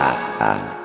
ha ha